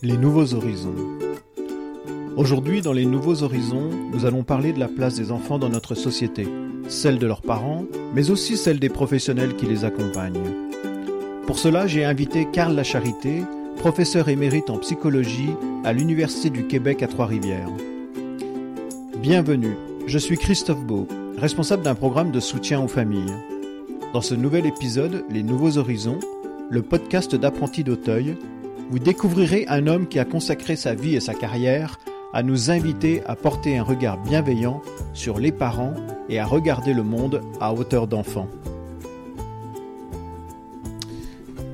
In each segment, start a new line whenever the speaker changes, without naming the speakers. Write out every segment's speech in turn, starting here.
Les nouveaux horizons. Aujourd'hui, dans les nouveaux horizons, nous allons parler de la place des enfants dans notre société, celle de leurs parents, mais aussi celle des professionnels qui les accompagnent. Pour cela, j'ai invité Karl Lacharité, professeur émérite en psychologie à l'Université du Québec à Trois-Rivières. Bienvenue, je suis Christophe Beau, responsable d'un programme de soutien aux familles. Dans ce nouvel épisode, Les Nouveaux Horizons, le podcast d'apprenti d'Auteuil, vous découvrirez un homme qui a consacré sa vie et sa carrière à nous inviter à porter un regard bienveillant sur les parents et à regarder le monde à hauteur d'enfant.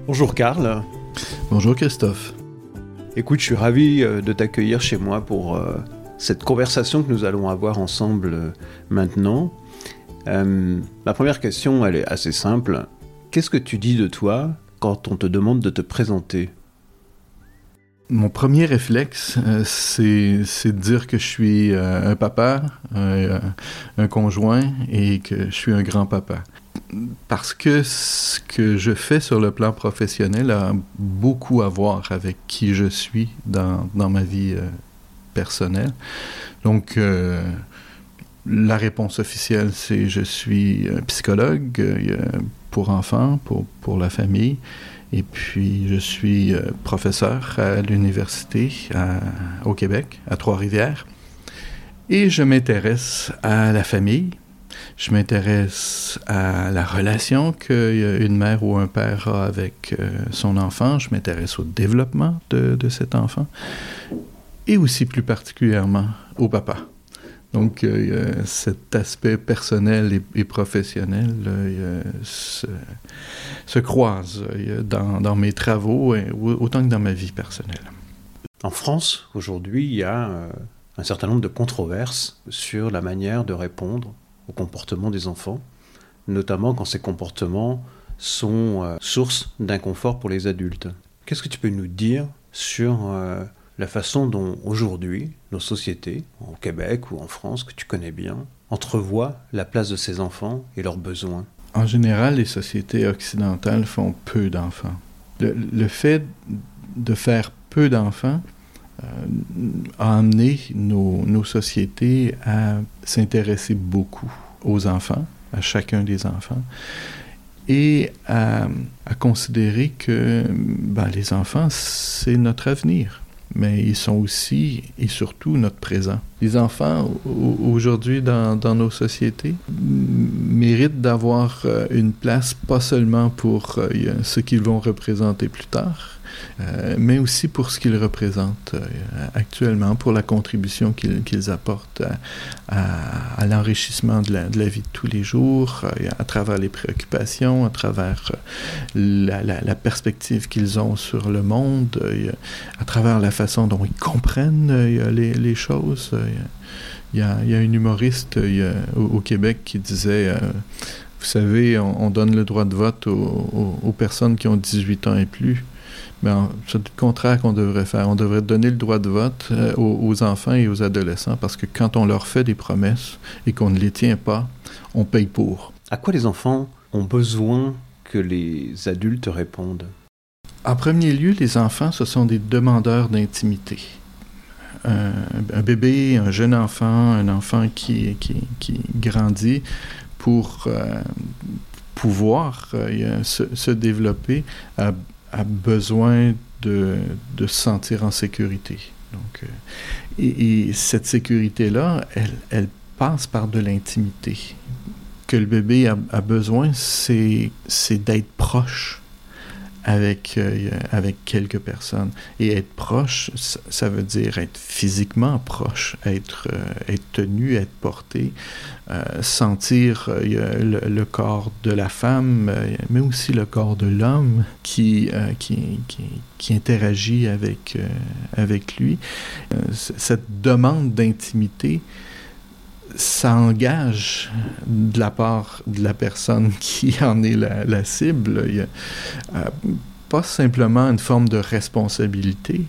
Bonjour Karl.
Bonjour Christophe.
Écoute, je suis ravi euh, de t'accueillir chez moi pour euh, cette conversation que nous allons avoir ensemble euh, maintenant. ma première question, elle est assez simple. Qu'est-ce que tu dis de toi quand on te demande de te présenter?
Mon premier réflexe, euh, c'est de dire que je suis euh, un papa, euh, un conjoint et que je suis un grand-papa. Parce que ce que je fais sur le plan professionnel a beaucoup à voir avec qui je suis dans, ma vie personnelle. Donc, la réponse officielle, c'est je suis psychologue pour enfants, pour la famille. Et puis, je suis euh, professeur à l'université au Québec, à Trois-Rivières. Et je m'intéresse à la famille. Je m'intéresse à la relation qu'une mère ou un père a avec euh, son enfant. Je m'intéresse au développement de cet enfant. Et aussi plus particulièrement au papa. Donc, euh, cet aspect personnel et, professionnel se, croise dans, mes travaux autant que dans ma vie personnelle.
En France, aujourd'hui, il y a euh, un certain nombre de controverses sur la manière de répondre au comportement des enfants, notamment quand ces comportements sont euh, source d'inconfort pour les adultes. Qu'est-ce que tu peux nous dire sur la façon dont aujourd'hui nos sociétés, au Québec ou en France, que tu connais bien, entrevoient la place de ces enfants et leurs besoins
En général, les sociétés occidentales font peu d'enfants. Le, fait de faire peu d'enfants euh, a amené nos, sociétés à s'intéresser beaucoup aux enfants, à chacun des enfants, et à, à considérer que ben, les enfants, c'est notre avenir mais ils sont aussi et surtout notre présent. Les enfants, aujourd'hui, dans, nos sociétés, méritent d'avoir euh, une place pas seulement pour euh, ce qu'ils vont représenter plus tard, euh, mais aussi pour ce qu'ils représentent actuellement, pour la contribution qu'ils apportent à, l'enrichissement de la, vie de tous les jours, à travers les préoccupations, à travers la, perspective qu'ils ont sur le monde, à travers la façon dont ils comprennent les, choses. Il y, a, il y, a, un humoriste au, Québec qui disait euh, Vous savez, on, donne le droit de vote aux, personnes qui ont 18 ans et plus. C'est le contraire qu'on devrait faire. On devrait donner le droit de vote euh, aux, aux, enfants et aux adolescents parce que quand on leur fait des promesses et qu'on ne les tient pas, on paye pour.
À quoi les enfants ont besoin que les adultes répondent?
En premier lieu, les enfants, ce sont des demandeurs d'intimité un, bébé, un jeune enfant, un enfant qui, qui, grandit pour euh, pouvoir euh, se, développer, a, besoin de, de, se sentir en sécurité. Donc, euh, et, cette sécurité-là, elle, elle passe par de l'intimité. Que le bébé a, a besoin, c'est d'être proche avec, euh, avec quelques personnes. Et être proche, ça, veut dire être physiquement proche, être, euh, être tenu, être porté, euh, sentir le, corps de la femme, mais aussi le corps de l'homme qui, qui, qui, qui, interagit avec, avec lui. cette demande d'intimité, ça engage de la part de la personne qui en est la, cible. Euh, pas simplement une forme de responsabilité,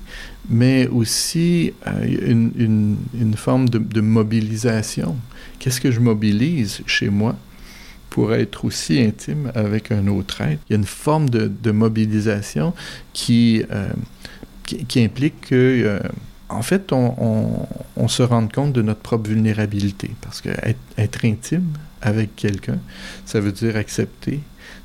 mais aussi euh, une, une, forme de, de mobilisation. Qu'est-ce que je mobilise chez moi pour être aussi intime avec un autre être? Il y a une forme de, de mobilisation qui... Euh, qui, implique que, en fait, on, se rende compte de notre propre vulnérabilité. Parce que être intime avec quelqu'un, ça veut dire accepter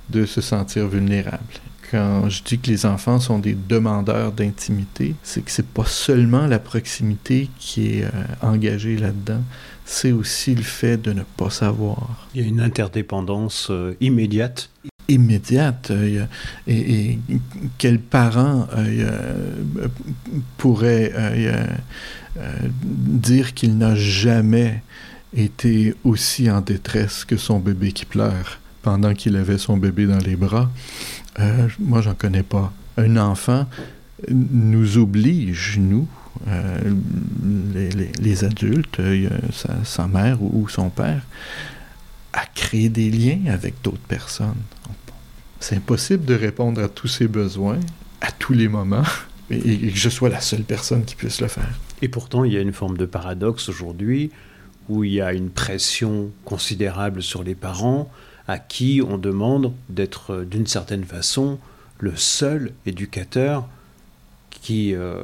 de se sentir vulnérable quand je dis que les enfants sont des demandeurs d'intimité, c'est que c'est pas seulement la proximité qui est euh, engagée là-dedans, c'est aussi le fait de ne pas savoir.
Il y a une interdépendance euh, immédiate.
Immédiate. Euh, et, quel parent pourrait dire qu'il n'a jamais été aussi en détresse que son bébé qui pleure pendant qu'il avait son bébé dans les bras? Euh, moi, j'en connais pas. Un enfant nous oblige, nous, euh, les, adultes, euh, sa, mère ou, son père, à créer des liens avec d'autres personnes. C'est impossible de répondre à tous ses besoins à tous les moments et, que je sois la seule personne qui puisse le faire.
Et pourtant, il y a une forme de paradoxe aujourd'hui où il y a une pression considérable sur les parents à qui on demande d'être euh, d'une certaine façon le seul éducateur qui euh,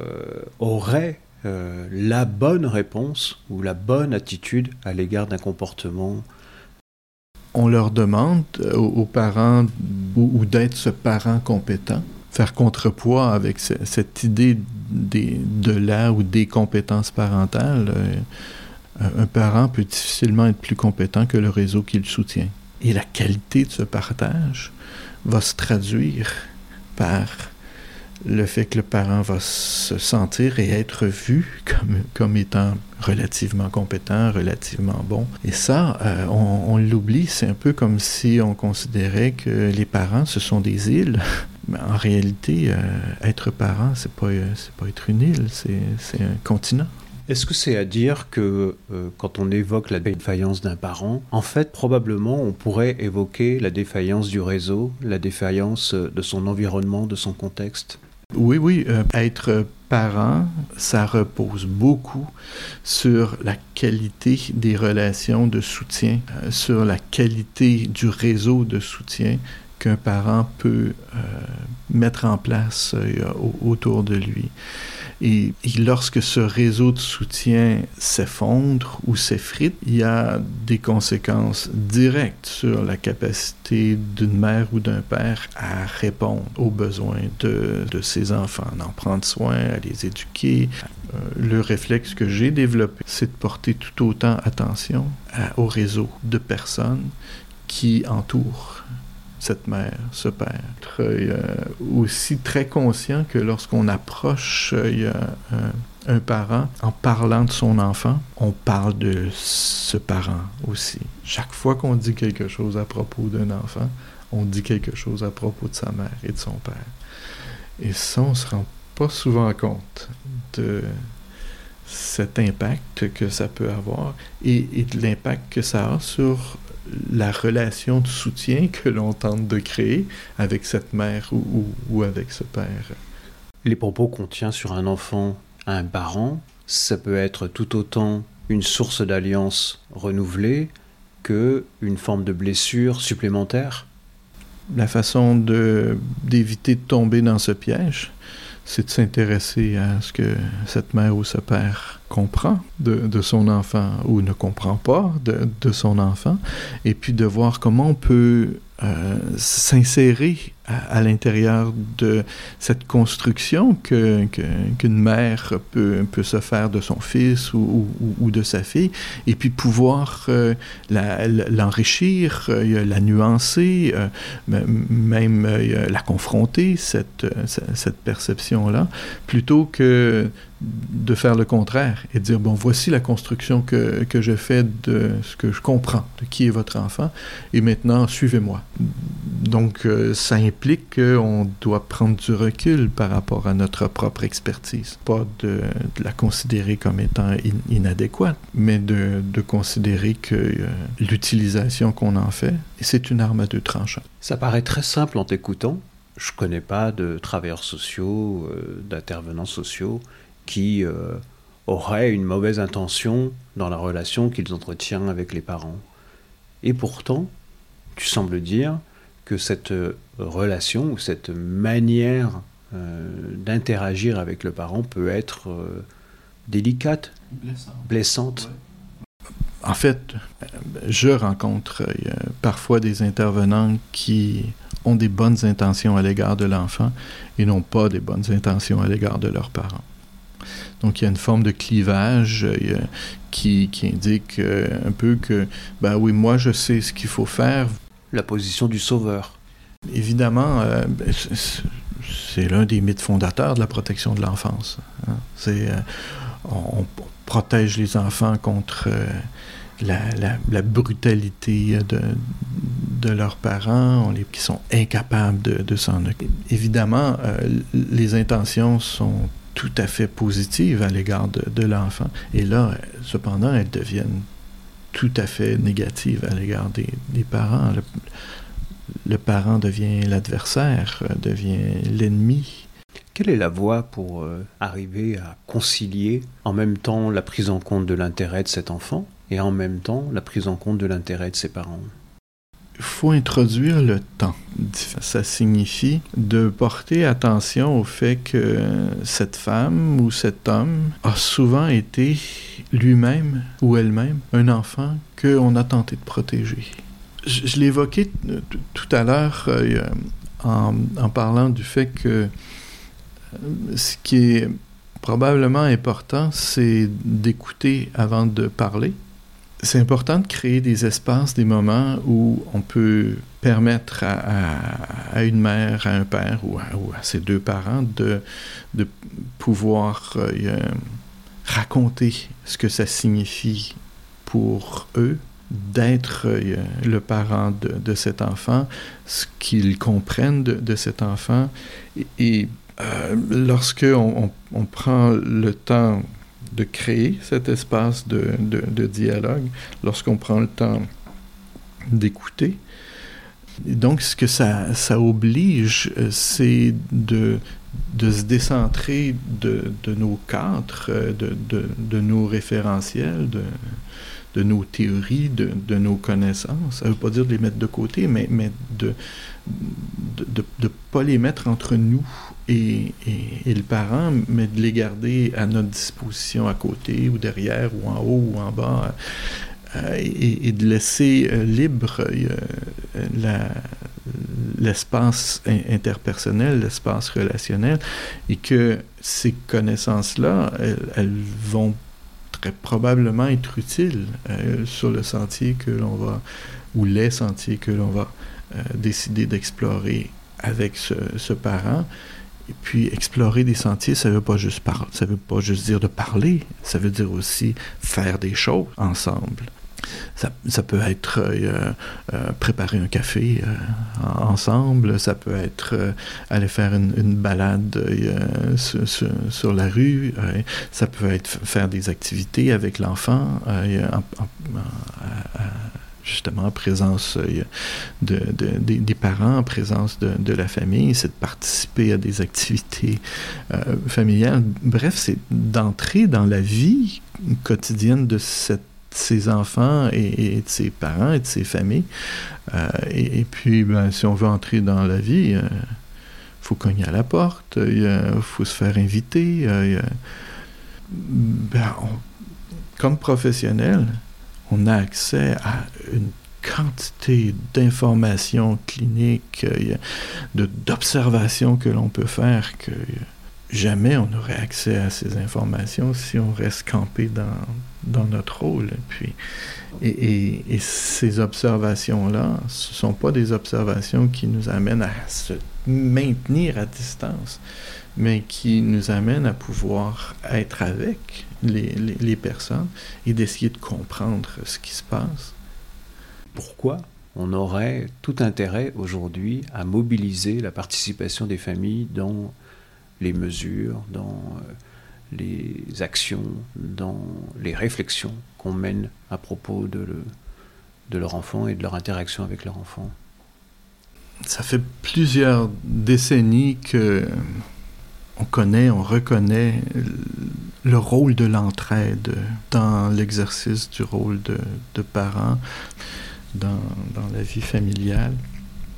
aurait euh, la bonne réponse ou la bonne attitude à l'égard d'un comportement.
On leur demande aux, parents ou, d'être ce parent compétent, faire contrepoids avec cette idée de la ou des compétences parentales. un parent peut difficilement être plus compétent que le réseau qui le soutient. Et la qualité de ce partage va se traduire par le fait que le parent va se sentir et être vu comme, comme étant relativement compétent, relativement bon. Et ça, euh, on, l'oublie, c'est un peu comme si on considérait que les parents, ce sont des îles. Mais en réalité, euh, être parent, c'est pas, c'est pas être une île, c'est un continent.
Est-ce que c'est à dire que euh, quand on évoque la défaillance d'un parent, en fait, probablement, on pourrait évoquer la défaillance du réseau, la défaillance euh, de son environnement, de son contexte?
Oui, oui. Euh, être parent, ça repose beaucoup sur la qualité des relations de soutien, sur la qualité du réseau de soutien qu'un parent peut mettre en place autour de lui. Et, lorsque ce réseau de soutien s'effondre ou s'effrite, il y a des conséquences directes sur la capacité d'une mère ou d'un père à répondre aux besoins de, ses enfants, d'en prendre soin, à les éduquer. Euh, le réflexe que j'ai développé, c'est de porter tout autant attention au réseau de personnes qui entourent cette mère, ce père. Euh, aussi très conscient que lorsqu'on approche euh, un, parent en parlant de son enfant, on parle de ce parent aussi. Chaque fois qu'on dit quelque chose à propos d'un enfant, on dit quelque chose à propos de sa mère et de son père. Et ça, on se rend pas souvent compte de cet impact que ça peut avoir et, et de l'impact que ça a sur la relation de soutien que l'on tente de créer avec cette mère ou, avec ce père.
Les propos qu'on tient sur un enfant à un parent, ça peut être tout autant une source d'alliance renouvelée que une forme de blessure supplémentaire.
La façon d'éviter de tomber dans ce piège, c'est de s'intéresser à ce que cette mère ou ce père comprend de, son enfant ou ne comprend pas de, son enfant, et puis de voir comment on peut euh, s'insérer à, l'intérieur de cette construction que, qu'une mère peut, peut se faire de son fils ou, ou, de sa fille, et puis pouvoir euh, l'enrichir, euh, la nuancer, même la confronter, cette, cette perception-là, plutôt que de faire le contraire et de dire, bon, voici la construction que, que je fais de ce que je comprends, de qui est votre enfant, et maintenant, suivez-moi. Donc, euh, ça implique qu'on doit prendre du recul par rapport à notre propre expertise. Pas de, la considérer comme étant inadéquate, mais de, considérer que euh, l'utilisation qu'on en fait, c'est une arme à deux tranchants.
Ça paraît très simple en t'écoutant. Je connais pas de travailleurs sociaux, euh, d'intervenants sociaux qui euh, auraient une mauvaise intention dans la relation qu'ils entretiennent avec les parents. Et pourtant, tu sembles dire que cette euh, relation ou cette manière euh, d'interagir avec le parent peut être délicate, blessante.
En fait, je rencontre parfois des intervenants qui ont des bonnes intentions à l'égard de l'enfant et n'ont pas des bonnes intentions à l'égard de leurs parents. Donc il y a une forme de clivage euh, qui, qui, indique euh, un peu que, ben oui, moi je sais ce qu'il faut faire.
La position du sauveur.
Évidemment, euh, c'est l'un des mythes fondateurs de la protection de l'enfance. Hein. C'est on, protège les enfants contre la, la, brutalité de, de, leurs parents, qui sont incapables de, de s'en occuper. Évidemment, les intentions sont tout à fait positive à l'égard de, l'enfant. Et là, cependant, elles deviennent tout à fait négatives à l'égard des, parents. Le, parent devient l'adversaire, euh, devient l'ennemi.
Quelle est la voie pour euh, arriver à concilier en même temps la prise en compte de l'intérêt de cet enfant et en même temps la prise en compte de l'intérêt de ses parents?
Faut introduire le temps. Ça signifie de porter attention au fait que cette femme ou cet homme a souvent été lui-même ou elle-même un enfant qu'on a tenté de protéger. Je, l'évoquais tout à l'heure euh, en, en, parlant du fait que euh, ce qui est probablement important, c'est d'écouter avant de parler c'est important de créer des espaces, des moments où on peut permettre à, une mère, à un père ou à, ses deux parents de, de pouvoir euh, raconter ce que ça signifie pour eux d'être euh, le parent de, cet enfant, ce qu'ils comprennent de, cet enfant. Et, euh, lorsque on, prend le temps de créer cet espace de, dialogue lorsqu'on prend le temps d'écouter. Donc, ce que ça, ça oblige, euh, c'est de, de se décentrer de, de nos cadres, euh, de, de, nos référentiels, de, de nos théories, de, de nos connaissances. Ça ne veut pas dire de les mettre de côté, mais, mais de ne pas les mettre entre nous et, et, le parent, mais de les garder à notre disposition à côté ou derrière ou en haut ou en bas. Euh, et, de laisser euh, libre euh, l'espace interpersonnel, l'espace relationnel, et que ces connaissances-là, elles, vont très probablement être utiles sur le sentier que l'on va, ou les sentiers que l'on va décider d'explorer avec ce, parent. Et puis explorer des sentiers, ça veut pas juste ça veut pas juste dire de parler, ça veut dire aussi faire des choses ensemble. Ça, peut être euh, euh, préparer un café euh, ensemble, ça peut être aller faire une, balade sur, la rue, ça peut être faire des activités avec l'enfant justement en présence de, des parents, en présence de, la famille, c'est de participer à des activités familiales. Bref, c'est d'entrer dans la vie quotidienne de cette ses enfants et, de ses parents et de ses familles. Euh, et, puis, ben, si on veut entrer dans la vie, il faut cogner à la porte, il faut se faire inviter. Ben, comme professionnel, on a accès à une quantité d'informations cliniques, euh, d'observations que l'on peut faire que jamais on n'aurait accès à ces informations si on reste campé dans, dans notre rôle. Puis, et, ces observations-là, ce ne sont pas des observations qui nous amènent à se maintenir à distance, mais qui nous amènent à pouvoir être avec les, les, personnes et d'essayer de comprendre ce qui se passe.
Pourquoi on aurait tout intérêt aujourd'hui à mobiliser la participation des familles dans les mesures, dans euh, les actions, dans les réflexions qu'on mène à propos de, de leur enfant et de leur interaction avec leur enfant.
Ça fait plusieurs décennies que on connaît, on reconnaît le rôle de l'entraide dans l'exercice du rôle de, de parent dans, dans, la vie familiale.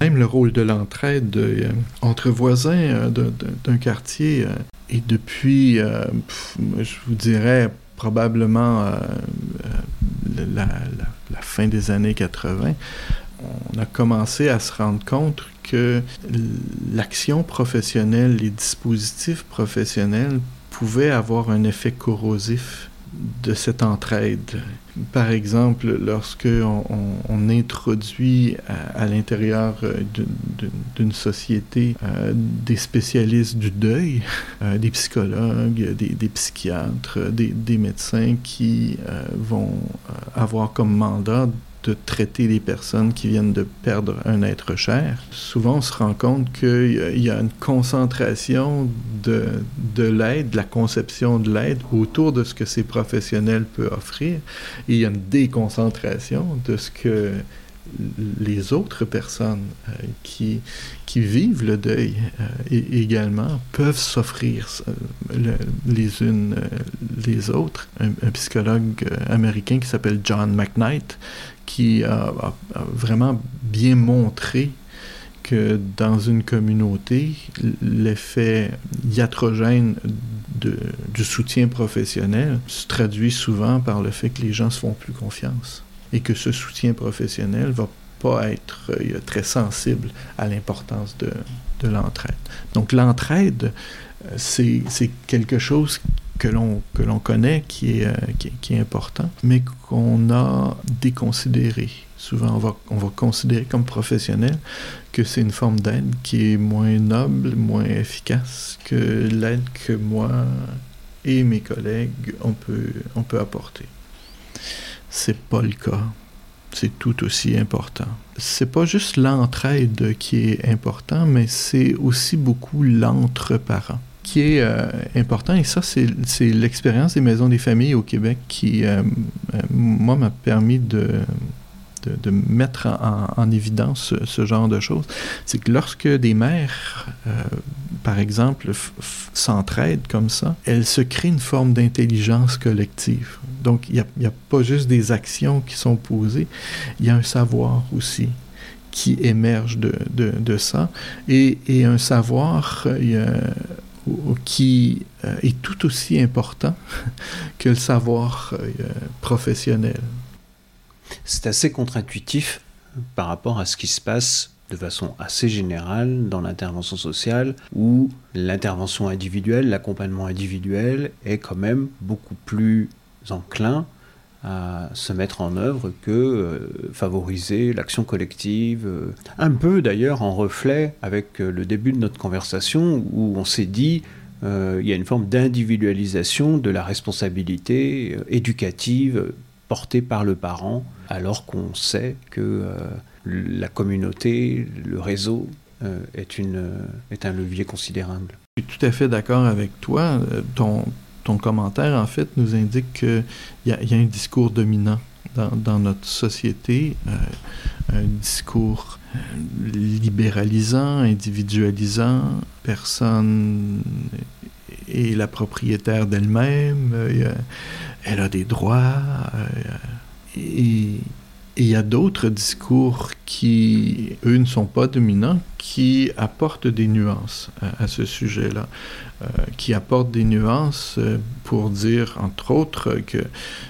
Même le rôle de l'entraide euh, entre voisins euh, d'un quartier. Euh, et depuis, je vous dirais, probablement la, la, fin des années 80, on a commencé à se rendre compte que l'action professionnelle, les dispositifs professionnels pouvaient avoir un effet corrosif de cette entraide. Par exemple, lorsque on, introduit à, l'intérieur euh, d'une société euh, des spécialistes du deuil, euh, des psychologues, des, psychiatres, des, des, médecins qui vont avoir comme mandat de traiter les personnes qui viennent de perdre un être cher. Souvent, on se rend compte qu'il y a une concentration de, de l'aide, de la conception de l'aide autour de ce que ces professionnels peuvent offrir. Il y a une déconcentration de ce que les autres personnes euh, qui, qui vivent le deuil euh, également peuvent s'offrir euh, les unes les autres. Un, psychologue américain qui s'appelle John McKnight, qui a, vraiment bien montré que dans une communauté, l'effet iatrogène du soutien professionnel se traduit souvent par le fait que les gens se font plus confiance et que ce soutien professionnel va pas être euh, très sensible à l'importance de, de l'entraide. Donc l'entraide, euh, c'est quelque chose que l'on que l'on connaît qui est, euh, qui, est important, mais qu'on a déconsidéré. Souvent, on va, on va considérer comme professionnel que c'est une forme d'aide qui est moins noble, moins efficace que l'aide que moi et mes collègues on peut, on peut apporter. C'est pas le cas. C'est tout aussi important. C'est pas juste l'entraide qui est important, mais c'est aussi beaucoup l'entre-parents qui est euh, important, et ça, c'est l'expérience des maisons des familles au Québec qui, euh, euh, moi, m'a permis de, de, mettre en, évidence ce, genre de choses. C'est que lorsque des mères, par exemple, s'entraident comme ça, elles se créent une forme d'intelligence collective. Donc, il n'y a, pas juste des actions qui sont posées, il y a un savoir aussi qui émerge de, ça, et, un savoir qui euh, est tout aussi important que le savoir euh, professionnel.
C'est assez contre-intuitif par rapport à ce qui se passe de façon assez générale dans l'intervention sociale, où l'intervention individuelle, l'accompagnement individuel est quand même beaucoup plus enclin à se mettre en œuvre que euh, favoriser l'action collective. Euh, un peu d'ailleurs en reflet avec euh, le début de notre conversation où on s'est dit il y a une forme d'individualisation de la responsabilité éducative portée par le parent alors qu'on sait que la communauté, le réseau est, une, est un levier considérable.
Je suis tout à fait d'accord avec toi. Ton, ton commentaire, en fait, nous indique qu'il y, a un discours dominant dans, dans notre société, euh, un discours euh, libéralisant, individualisant, personne est la propriétaire d'elle-même, euh, elle a des droits, et il y a d'autres discours qui, eux, ne sont pas dominants, qui apportent des nuances à, ce sujet-là, euh, qui apportent des nuances euh, pour dire, entre autres, que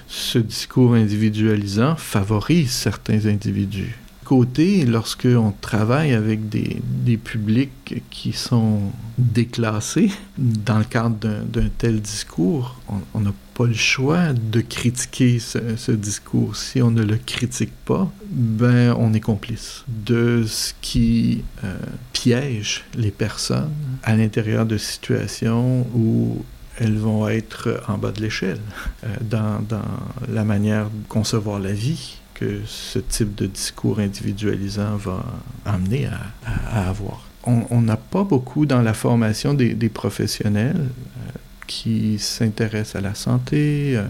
ce discours individualisant favorise certains individus. Côté, lorsqu'on travaille avec des, des, publics qui sont déclassés, dans le cadre d'un tel discours, on n'a pas le choix de critiquer ce, discours. Si on ne le critique pas, ben on est complice de ce qui euh, piège les personnes à l'intérieur de situations où elles vont être en bas de l'échelle euh, dans, dans, la manière de concevoir la vie ce type de discours individualisant va amener à, avoir. On n'a pas beaucoup dans la formation des, des professionnels euh, qui s'intéressent à la santé, euh,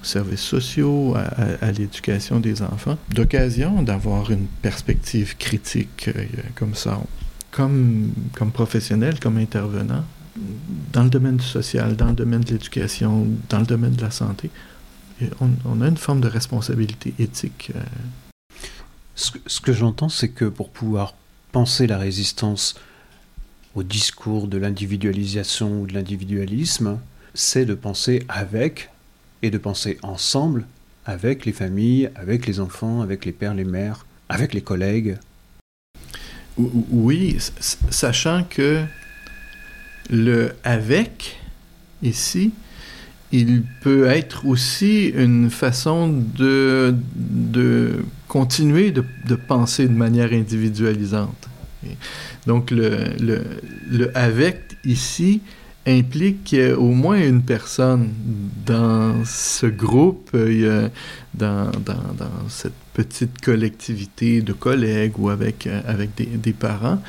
aux services sociaux, à, l'éducation des enfants, d'occasion d'avoir une perspective critique euh, comme ça, comme, comme professionnel, comme intervenant, dans le domaine du social, dans le domaine de l'éducation, dans le domaine de la santé. On, on, a une forme de responsabilité éthique. Euh.
Ce, ce que j'entends, c'est que pour pouvoir penser la résistance au discours de l'individualisation ou de l'individualisme, c'est de penser avec et de penser ensemble avec les familles, avec les enfants, avec les pères, les mères, avec les collègues.
Oui, sachant que le avec ici, il peut être aussi une façon de, de continuer de, de penser de manière individualisante. Donc le, le, le avec ici implique au moins une personne dans ce groupe, euh, dans, dans, dans, cette petite collectivité de collègues ou avec, euh, avec des, des parents,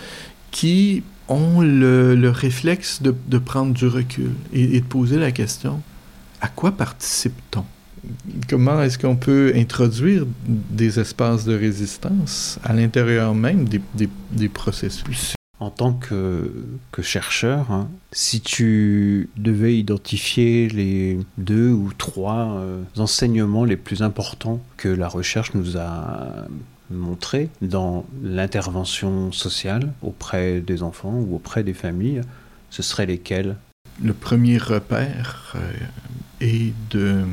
qui ont le, le réflexe de, de, prendre du recul et de poser la question, à quoi participe-t-on? Comment est-ce qu'on peut introduire des espaces de résistance à l'intérieur même des, des, des processus?
en tant que, que chercheur, hein, si tu devais identifier les deux ou trois euh, enseignements les plus importants que la recherche nous a montrés dans l'intervention sociale auprès des enfants ou auprès des familles, ce seraient lesquels?
Le premier repère euh, est de,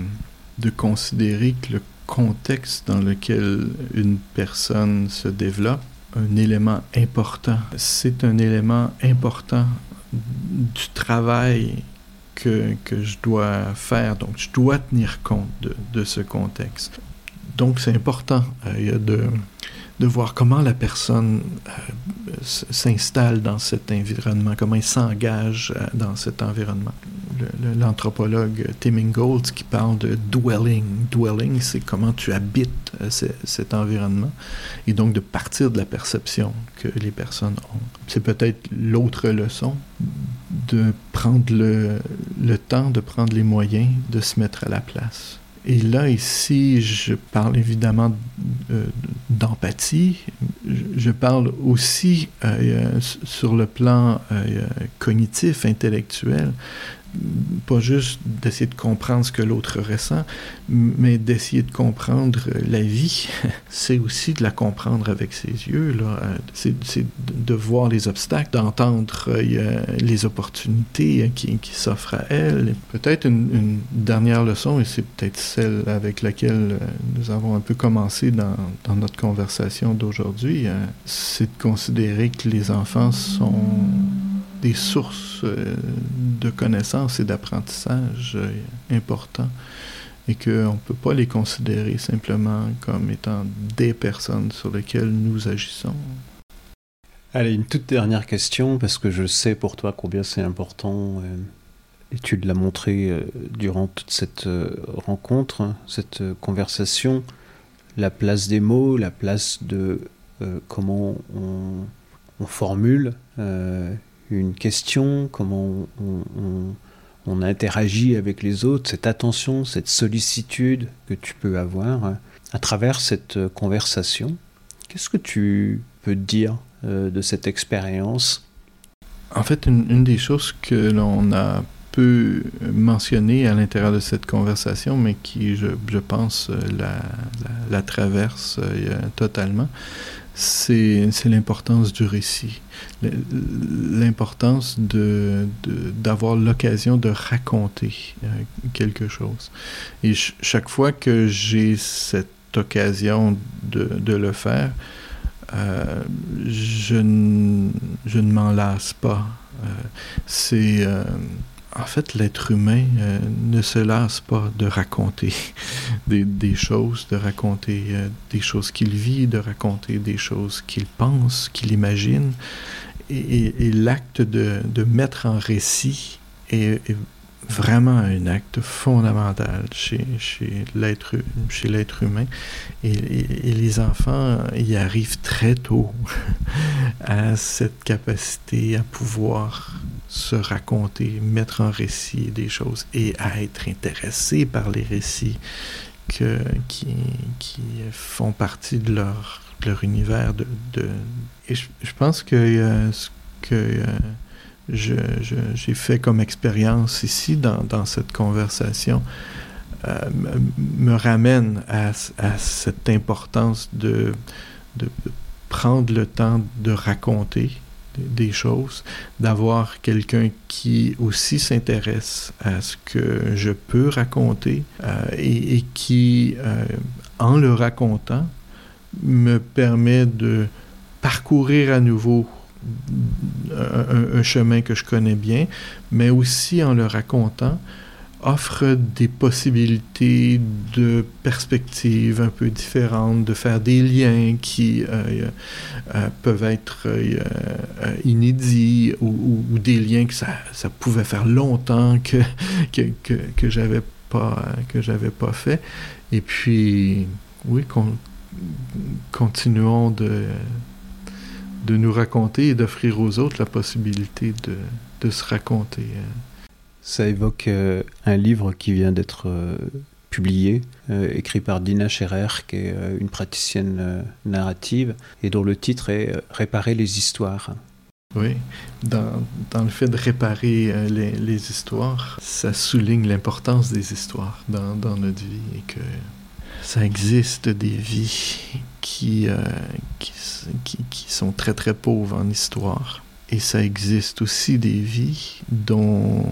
de considérer que le contexte dans lequel une personne se développe un élément important. C'est un élément important du travail que, que, je dois faire. Donc, je dois tenir compte de, de ce contexte. Donc, c'est important euh, de, de voir comment la personne euh, s'installe dans cet environnement, comment elle s'engage euh, dans cet environnement. L'anthropologue Tim Ingold qui parle de dwelling. Dwelling, c'est comment tu habites euh, cet environnement et donc de partir de la perception que les personnes ont. C'est peut-être l'autre leçon de prendre le, le temps, de prendre les moyens de se mettre à la place. Et là, ici, je parle évidemment euh, d'empathie. Je parle aussi euh, sur le plan cognitif, intellectuel, pas juste d'essayer de comprendre ce que l'autre ressent, mais d'essayer de comprendre la vie. C'est aussi de la comprendre avec ses yeux. Là. C'est, de voir les obstacles, d'entendre euh, les opportunités qui, qui s'offrent à elle. Peut-être une, dernière leçon, et c'est peut-être celle avec laquelle nous avons un peu commencé dans, dans notre conversation d'aujourd'hui, euh, c'est de considérer que les enfants sont des sources euh, de connaissances et d'apprentissage euh, importants et qu'on ne peut pas les considérer simplement comme étant des personnes sur lesquelles nous agissons.
Allez, une toute dernière question, parce que je sais pour toi combien c'est important, euh, et tu l'as montré durant toute cette rencontre, cette conversation, la place des mots, la place de comment on, formule une question, comment on, interagit avec les autres, cette attention, cette sollicitude que tu peux avoir hein, à travers cette conversation. Qu'est-ce que tu peux dire euh, de cette expérience?
En fait, une, des choses que l'on a peu mentionné à l'intérieur de cette conversation, mais qui, je, pense, la, la, traverse euh, totalement, c'est l'importance du récit, l'importance d'avoir de, de, l'occasion de raconter euh, quelque chose. Et ch chaque fois que j'ai cette occasion de, de, le faire, euh, je ne m'en lasse pas. Euh, c'est euh, en fait, l'être humain euh, ne se lasse pas de raconter des, choses, de raconter euh, des choses qu'il vit, de raconter des choses qu'il pense, qu'il imagine. Et, l'acte de, mettre en récit est, vraiment un acte fondamental chez, chez l'être humain. Et, les enfants y arrivent très tôt à cette capacité à pouvoir se raconter, mettre en récit des choses et à être intéressé par les récits que, qui, qui font partie de leur, leur univers. De, de... Et je, je, pense que euh, que euh, j'ai fait comme expérience ici dans, dans cette conversation euh, me ramène à, à cette importance de, de prendre le temps de raconter des choses, d'avoir quelqu'un qui aussi s'intéresse à ce que je peux raconter euh, et, qui, euh, en le racontant, me permet de parcourir à nouveau un, chemin que je connais bien, mais aussi en le racontant, offre des possibilités de perspectives un peu différentes, de faire des liens qui euh, euh, peuvent être euh, inédits ou, des liens que ça, ça, pouvait faire longtemps que, que, que, j'avais pas, que j'avais pas fait. Et puis, oui, continuons de, de nous raconter et d'offrir aux autres la possibilité de, de se raconter.
Ça évoque euh, un livre qui vient d'être euh, publié, euh, écrit par Dina Scherer, qui est une praticienne narrative, et dont le titre est Réparer les histoires.
Oui, dans, dans le fait de réparer les, les, histoires, ça souligne l'importance des histoires dans, dans, notre vie et que ça existe des vies qui, qui, qui, qui sont très très pauvres en histoire et ça existe aussi des vies dont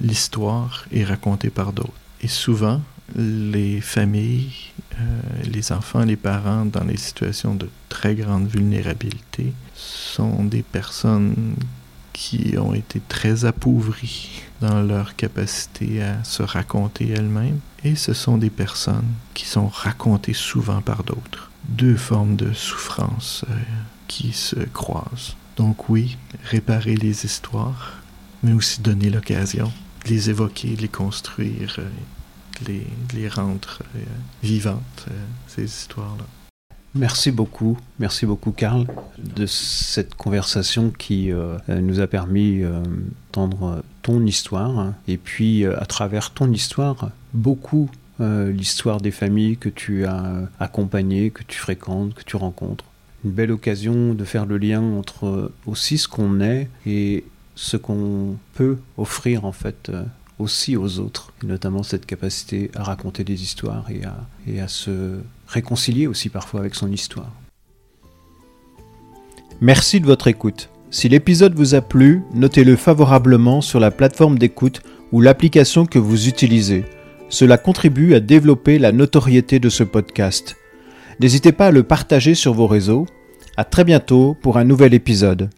l'histoire est racontée par d'autres. Et souvent, les familles, euh, les enfants, les parents dans les situations de très grande vulnérabilité sont des personnes qui ont été très appauvries dans leur capacité à se raconter elles-mêmes. Et ce sont des personnes qui sont racontées souvent par d'autres. Deux formes de souffrance euh, qui se croisent. Donc oui, réparer les histoires, mais aussi donner l'occasion de les évoquer, de les construire, euh, de les, rendre euh, vivantes, euh, ces histoires-là.
Merci beaucoup, merci beaucoup Karl de cette conversation qui nous a permis d'entendre ton histoire hein, et puis à travers ton histoire, beaucoup l'histoire des familles que tu as accompagnées, que tu fréquentes, que tu rencontres une belle occasion de faire le lien entre aussi ce qu'on est et ce qu'on peut offrir en fait euh, aussi aux autres, notamment cette capacité à raconter des histoires et à se réconcilier aussi parfois avec son histoire. Merci de votre écoute. Si l'épisode vous a plu, notez-le favorablement sur la plateforme d'écoute ou l'application que vous utilisez. Cela contribue à développer la notoriété de ce podcast. N'hésitez pas à le partager sur vos réseaux. À très bientôt pour un nouvel épisode.